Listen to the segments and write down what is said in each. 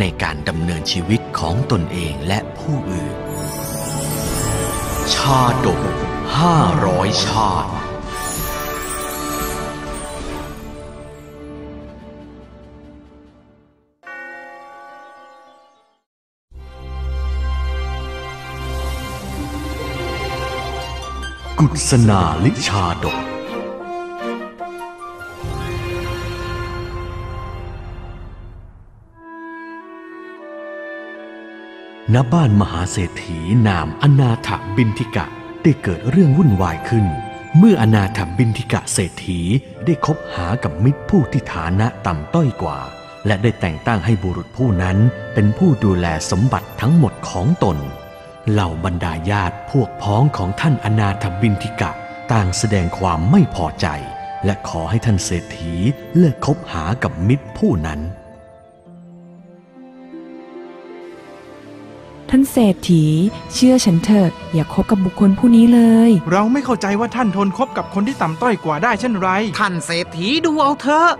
ในการดำเนินชีวิตของตนเองและผู้อื่น ชาดกห้าร้อยชาติกุศนาลิชาดก ณบ้านมหาเศรษฐีนามอนาถบินทิกะได้เกิดเรื่องวุ่นวายขึ้น เมื่ออนาถบินทิกะเศรษฐีได้คบหากับมิตรผู้ที่ฐานะต่ำต้อยกว่า และได้แต่งตั้งให้บุรุษผู้นั้นเป็นผู้ดูแลสมบัติทั้งหมดของตน เหล่าบรรดาญาติพวกพ้องของท่านอนาถบินทิกะต่างแสดงความไม่พอใจ และขอให้ท่านเศรษฐีเลิกคบหากับมิตรผู้นั้น ท่านเศรษฐี เชื่อฉันเถอะ อย่าคบกับบุคคลผู้นี้เลย เราไม่เข้าใจว่าท่านทนคบกับคนที่ต่ำต้อยกว่าได้เช่นไร ท่านเศรษฐีดูเอาเถอะ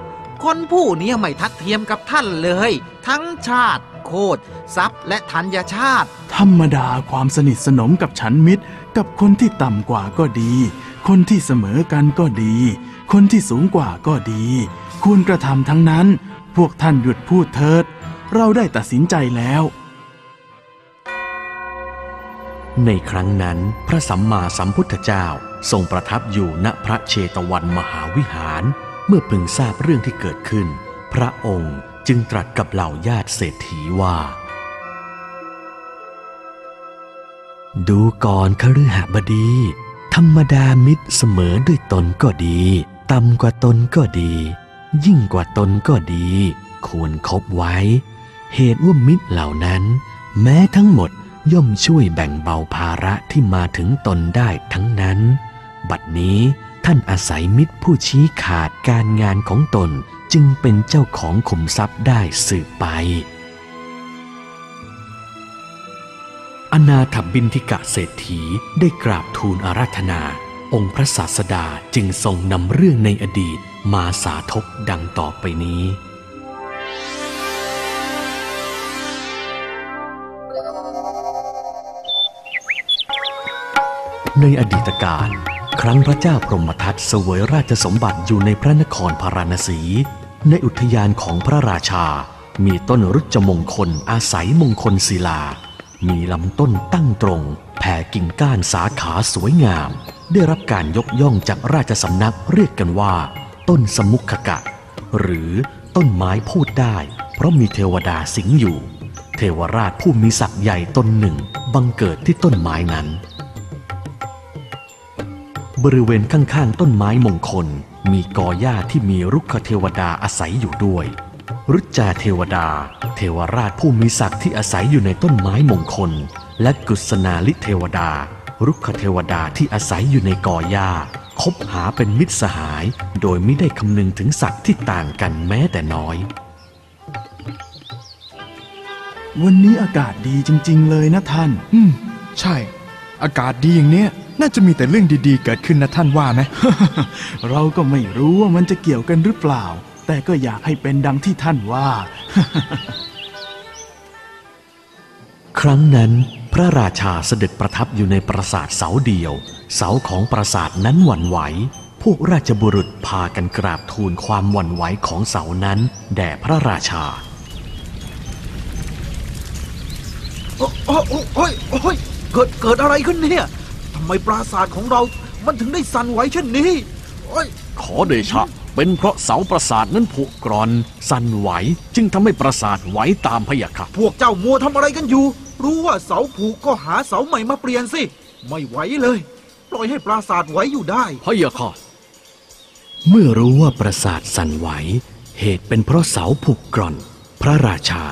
คนผู้นี้ไม่ทัดเทียมกับท่านเลย ทั้งชาติ โคตรทรัพย์และธัญชาติ ธรรมดาความสนิทสนมกับฉันมิตร กับคนที่ต่ำกว่าก็ดี คนที่เสมอกันก็ดี คนที่สูงกว่าก็ดี ควรกระทำทั้งนั้น พวกท่านหยุดพูดเถิด เราได้ตัดสินใจแล้ว ในครั้งนั้นพระสัมมาสัมพุทธเจ้าทรงประทับอยู่ณพระเชตวันมหาวิหาร เมื่อพึงทราบเรื่องที่เกิดขึ้น พระองค์จึงตรัสกับเหล่าญาติเศรษฐีว่า ดูก่อนคฤหบดี ธรรมดามิตรเสมอด้วยตนก็ดีต่ำกว่าตนก็ดี ยิ่งกว่าตนก็ดี ควรคบไว้ เหตุว่ามิตรเหล่านั้น แม้ทั้งหมด ย่อมช่วยแบ่งเบาภาระที่มาถึงตนได้ทั้งนั้น บัดนี้ท่านอาศัยมิตรผู้ชี้ขาดการงานของตนจึงเป็นเจ้าของขุมทรัพย์ได้สืบไป อนาถบินทิกะเศรษฐีได้กราบทูลอาราธนา องค์พระศาสดาจึงทรงนำเรื่องในอดีตมาสาธกดังต่อไปนี้ ในอดีตการ ครั้งพระเจ้าพรหมทัตเสวยราชสมบัติอยู่ในพระนครพาราณสี ในอุทยานของพระราชา มีต้นรุจมงคลอาศัยมงคลศิลา มีลำต้นตั้งตรง แผ่กิ่งก้านสาขาสวยงาม ได้รับการยกย่องจากราชสำนักเรียกกันว่า ต้นสมุขกะ หรือต้นไม้พูดได้ เพราะมีเทวดาสิงอยู่ เทวราชผู้มีศักย์ใหญ่ตนหนึ่งบังเกิดที่ต้นไม้นั้น บริเวณข้างๆ ต้นไม้มงคล มีกอหญ้าที่มีรุกขเทวดาอาศัยอยู่ด้วย รุจจาเทวดา เทวราชผู้มีศักดิ์ที่อาศัยอยู่ในต้นไม้มงคล และกุศนาลิเทวดา รุกขเทวดาที่อาศัยอยู่ในกอหญ้าคบหาเป็นมิตรสหาย โดยไม่ได้คำนึงถึงศักดิ์ที่ต่างกันแม้แต่น้อย วันนี้อากาศดีจริง ๆ เลยนะท่าน อืม ใช่ อากาศดีอย่างเนี้ย น่าจะมีแต่เรื่องดีๆ เกิดขึ้นนะท่านว่าไหม เราก็ไม่รู้ว่ามันจะเกี่ยวกันหรือเปล่า แต่ก็อยากให้เป็นดังที่ท่านว่า ครั้งนั้น พระราชาเสด็จประทับอยู่ในปราสาทเสาเดียว เสาของปราสาทนั้นหวั่นไหว พวกราชบุรุษพากันกราบทูลความหวั่นไหวของเสานั้นแด่พระราชาโอ้โอ้โอ้โอ้ยโอ้ยเกิดเกิดอะไรขึ้นเนี่ย ทำไมปราสาทของเรา มันถึงได้สั่นไหวเช่นนี้โอ้ยขอเดชะ เป็นเพราะเสาปราสาทนั้นผุกร่อน สั่นไหว จึงทำให้ปราสาทไหวตามพะยะค่ะพวกเจ้ามัวทำอะไรกันอยู่ รู้ว่าเสาผูกก็หาเสาใหม่มาเปลี่ยนสิ ไม่ไหวเลย ปล่อยให้ปราสาทไหวอยู่ได้พะยะค่ะ เมื่อรู้ว่าปราสาทสั่นไหว เหตุเป็นเพราะเสาผุกร่อน พระราชา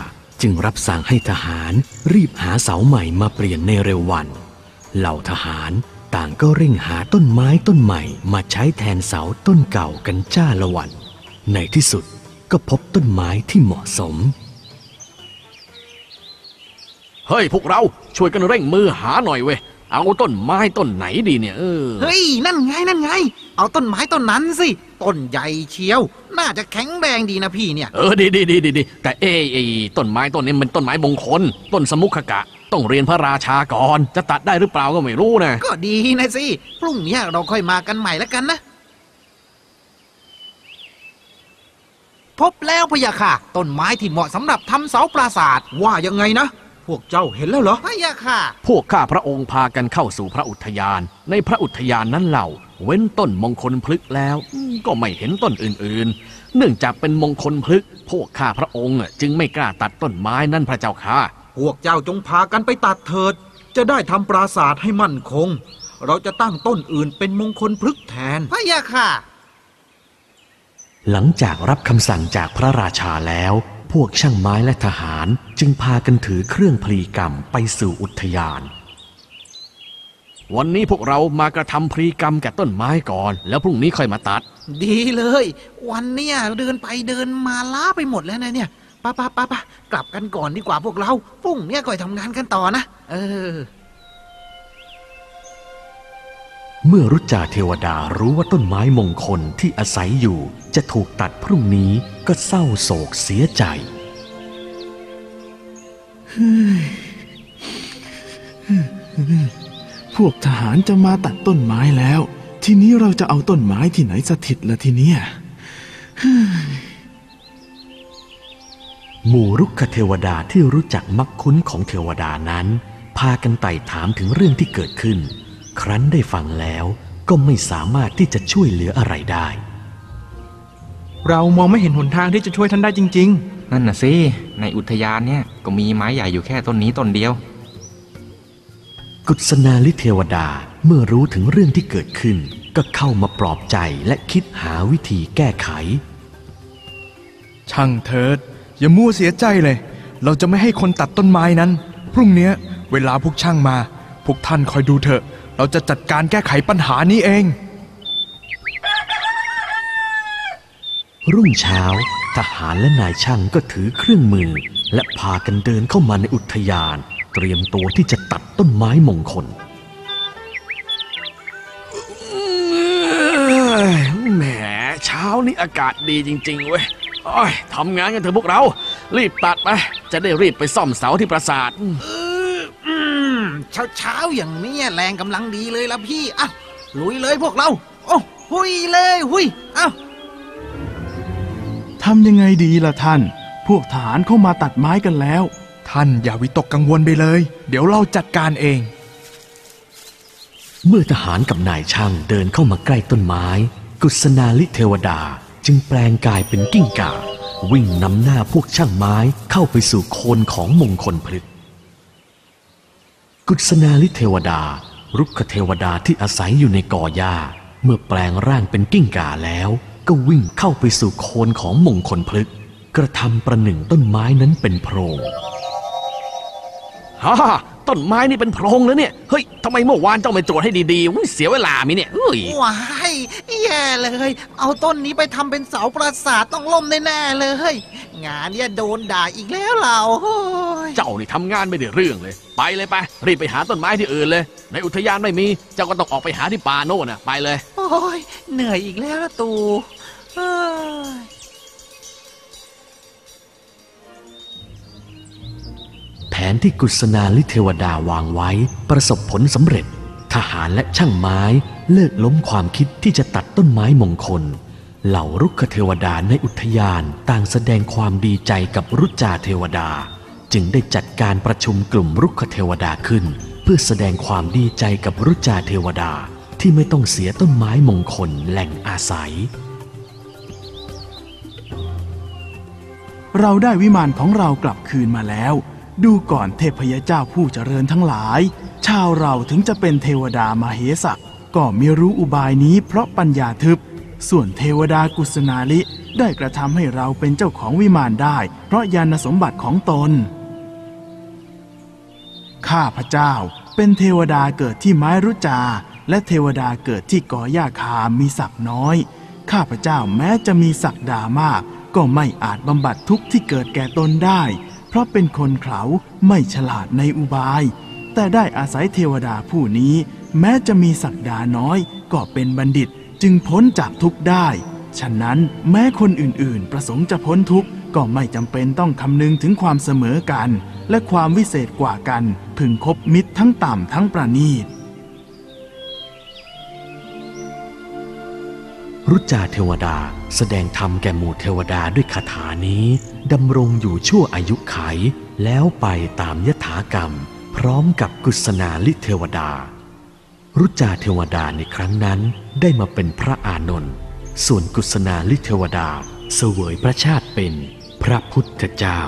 จึงรับสั่งให้ทหารรีบหาเสาใหม่มาเปลี่ยนในเร็ววัน เหล่าทหารต่างก็เร่งหาต้นไม้ต้นใหม่มาใช้แทนเสาต้นเก่ากันจ้าละวัน ในที่สุดก็พบต้นไม้ที่เหมาะสม เฮ้ย พวกเราช่วยกันเร่งมือหาหน่อยเว้ยเอาต้นไม้ต้นไหนดีเนี่ยเออเฮ้ย นั่นไงนั่นไง เอาต้นไม้ต้นนั้นสิ ต้นใหญ่เชียว น่าจะแข็งแรงดีนะพี่เนี่ย เออดีดีดีดีดีแต่เอ้ยไอ้ต้นไม้ต้นนี้มันต้นไม้มงคล ต้นสมุขกะ ต้องเรียนพระราชาก่อน จะตัดได้หรือเปล่าก็ไม่รู้นะ ก็ดีนะสิ พรุ่งนี้เราค่อยมากันใหม่แล้วกันนะ พบแล้วพะยะค่ะ ต้นไม้ที่เหมาะสำหรับทำเสาปราสาท ว่ายังไงนะ พวกเจ้าเห็นแล้วเหรอพะยะค่ะ พวกข้าพระองค์พากันเข้าสู่พระอุทยาน ในพระอุทยานนั้นเหล่า เว้นต้นมงคลพฤกษ์แล้วอืมก็ไม่เห็นต้นอื่น ๆ เนื่องจากเป็นมงคลพฤกษ์พวกข้าพระองค์จึงไม่กล้าตัดต้นไม้นั่นพระเจ้าค่ะ พวกเจ้าจงพากันไปตัดเถิด จะได้ทำปราสาทให้มั่นคง เราจะตั้งต้นอื่นเป็นมงคลพฤกษ์แทนพะยะค่ะ หลังจากรับคำสั่งจากพระราชาแล้ว พวกช่างไม้และทหารจึงพากันถือเครื่องพลีกรรมไปสู่อุทยาน วันนี้พวกเรามากระทำพรีกรรมแก่ต้นไม้ก่อน แล้วพรุ่งนี้ค่อยมาตัด ดีเลย วันเนี้ยเดินไปเดินมาล้าไปหมดแล้วนะเนี่ย ปะปะปะปะกลับกันก่อนดีกว่าพวกเราพรุ่งเนี้ยก่อยทำงานกันต่อนะ เออ เมื่อรุจจาเทวดารู้ว่าต้นไม้มงคลที่อาศัยอยู่จะถูกตัดพรุ่งนี้ก็เศร้าโศกเสียใจพวกทหารจะมาตัดต้นไม้แล้ว ทีนี้เราจะเอาต้นไม้ที่ไหนสถิตละทีเนี้ย หมู่รุกขเทวดาที่รู้จักมักคุ้นของเทวดานั้น พากันไต่ถามถึงเรื่องที่เกิดขึ้น ครั้นได้ฟังแล้วก็ไม่สามารถที่จะช่วยเหลืออะไรได้ เรามองไม่เห็นหนทางที่จะช่วยท่านได้จริงนั่นน่ะสิ ในอุทยานเนี่ยก็มีไม้ใหญ่อยู่แค่ต้นนี้ต้นเดียว กุศนาลิเทวดาเมื่อรู้ถึงเรื่องที่เกิดขึ้น ก็เข้ามาปลอบใจและคิดหาวิธีแก้ไขๆช่างเถิด อย่ามั่วเสียใจเลย เราจะไม่ให้คนตัดต้นไม้นั้น พรุ่งเนี้ยเวลาพวกช่างมา พวกท่านคอยดูเถอะ เราจะจัดการแก้ไขปัญหานี้เอง รุ่งเช้า ทหารและนายช่างก็ถือเครื่องมือ และพากันเดินเข้ามาในอุทยาน เตรียมตัวที่จะตัดต้นไม้มงคลแหมเช้านี้อากาศดีจริง ๆ เว้ย โอ้ยทำงานกันเถอะพวกเรา รีบตัดไปจะได้รีบไปซ่อมเสาที่ปราสาทอืมเช้าเช้าๆอย่างเนี้ยแรงกำลังดีเลยละพี่อะลุยเลยพวกเรา โอ้หุยเลยหุยเอ้าทำยังไงดีล่ะท่าน พวกทหารเข้ามาตัดไม้กันแล้ว ท่านอย่าวิตกกังวลไปเลย เดี๋ยวเราจัดการเอง เมื่อทหารกับนายช่างเดินเข้ามาใกล้ต้นไม้ กุศนาลิเทวดา จึงแปลงกายเป็นกิ้งก่า วิ่งนำหน้าพวกช่างไม้เข้าไปสู่โคนของมงคลพฤกษ์กุศนาลิเทวดา รุกขเทวดาที่อาศัยอยู่ในกอหญ้า เมื่อแปลงร่างเป็นกิ้งก่าแล้ว ก็วิ่งเข้าไปสู่โคนของมงคลพฤกษ์กระทำประหนึ่งต้นไม้นั้นเป็นโพรงฮ่าต้นไม้นี่เป็นโพรงแล้วเนี่ย เฮ้ยทำไมเมื่อวานเจ้าไม่โจทย์ให้ดีๆอุ๊ยเสียเวลามิเนี่ยเอ้ยว้าย แย่เลย เอาต้นนี้ไปทำเป็นเสาปราสาทต้องล่มแน่ๆเลย งานเนี่ยโดนด่าอีกแล้วเราโอ้ยเจ้านี่ทำงานไม่ได้เรื่องเลย ไปเลยไป รีบไปหาต้นไม้ที่อื่นเลย ในอุทยานไม่มี เจ้าก็ต้องออกไปหาที่ป่าโน่นน่ะ ไปเลย โอ้ยเหนื่อยอีกแล้วนะตูเอ้ยแผนที่กุศนาลิเทวดาวางไว้ประสบผลสำเร็จ ทหารและช่างไม้เลิกล้มความคิดที่จะตัดต้นไม้มงคล เหล่ารุกขเทวดาในอุทยานต่างแสดงความดีใจกับรุจาเทวดา จึงได้จัดการประชุมกลุ่มรุกขเทวดาขึ้น เพื่อแสดงความดีใจกับรุจจาเทวดาที่ไม่ต้องเสียต้นไม้มงคลแหล่งอาศัย เราได้วิมานของเรากลับคืนมาแล้ว ดูก่อนเทพยเจ้าผู้เจริญทั้งหลาย ชาวเราถึงจะเป็นเทวดามาเหสักก็ไม่รู้อุบายนี้เพราะปัญญาทึบ ส่วนเทวดากุศนาลิได้กระทำให้เราเป็นเจ้าของวิมานได้ เพราะญาณสมบัติของตน ข้าพระเจ้าเป็นเทวดาเกิดที่ไม้รุจา และเทวดาเกิดที่กอหญ้าคามีศักน้อย ข้าพระเจ้าแม้จะมีศักดามาก ก็ไม่อาจบำบัดทุกข์ที่เกิดแก่ตนได้ เพราะเป็นคนเขาไม่ฉลาดในอุบาย แต่ได้อาศัยเทวดาผู้นี้ แม้จะมีศักดาน้อย ก็เป็นบัณฑิตจึงพ้นจากทุกข์ได้ ฉะนั้นแม้คนอื่นๆ ประสงค์จะพ้นทุกข์ก็ไม่จำเป็นต้องคำนึงถึงความเสมอกัน และความวิเศษกว่ากัน พึงคบมิตรทั้งต่ำทั้งประณีต รุจาเทวดาแสดงธรรมแก่หมู่เทวดาด้วยคาถานี้ ดำรงอยู่ชั่วอายุไข แล้วไปตามยถากรรม พร้อมกับกุศนาลิเทวดา รุจาเทวดาในครั้งนั้นได้มาเป็นพระอานนท์ส่วนกุศนาลิเทวดาเสวยพระชาติเป็นพระพุทธเจ้า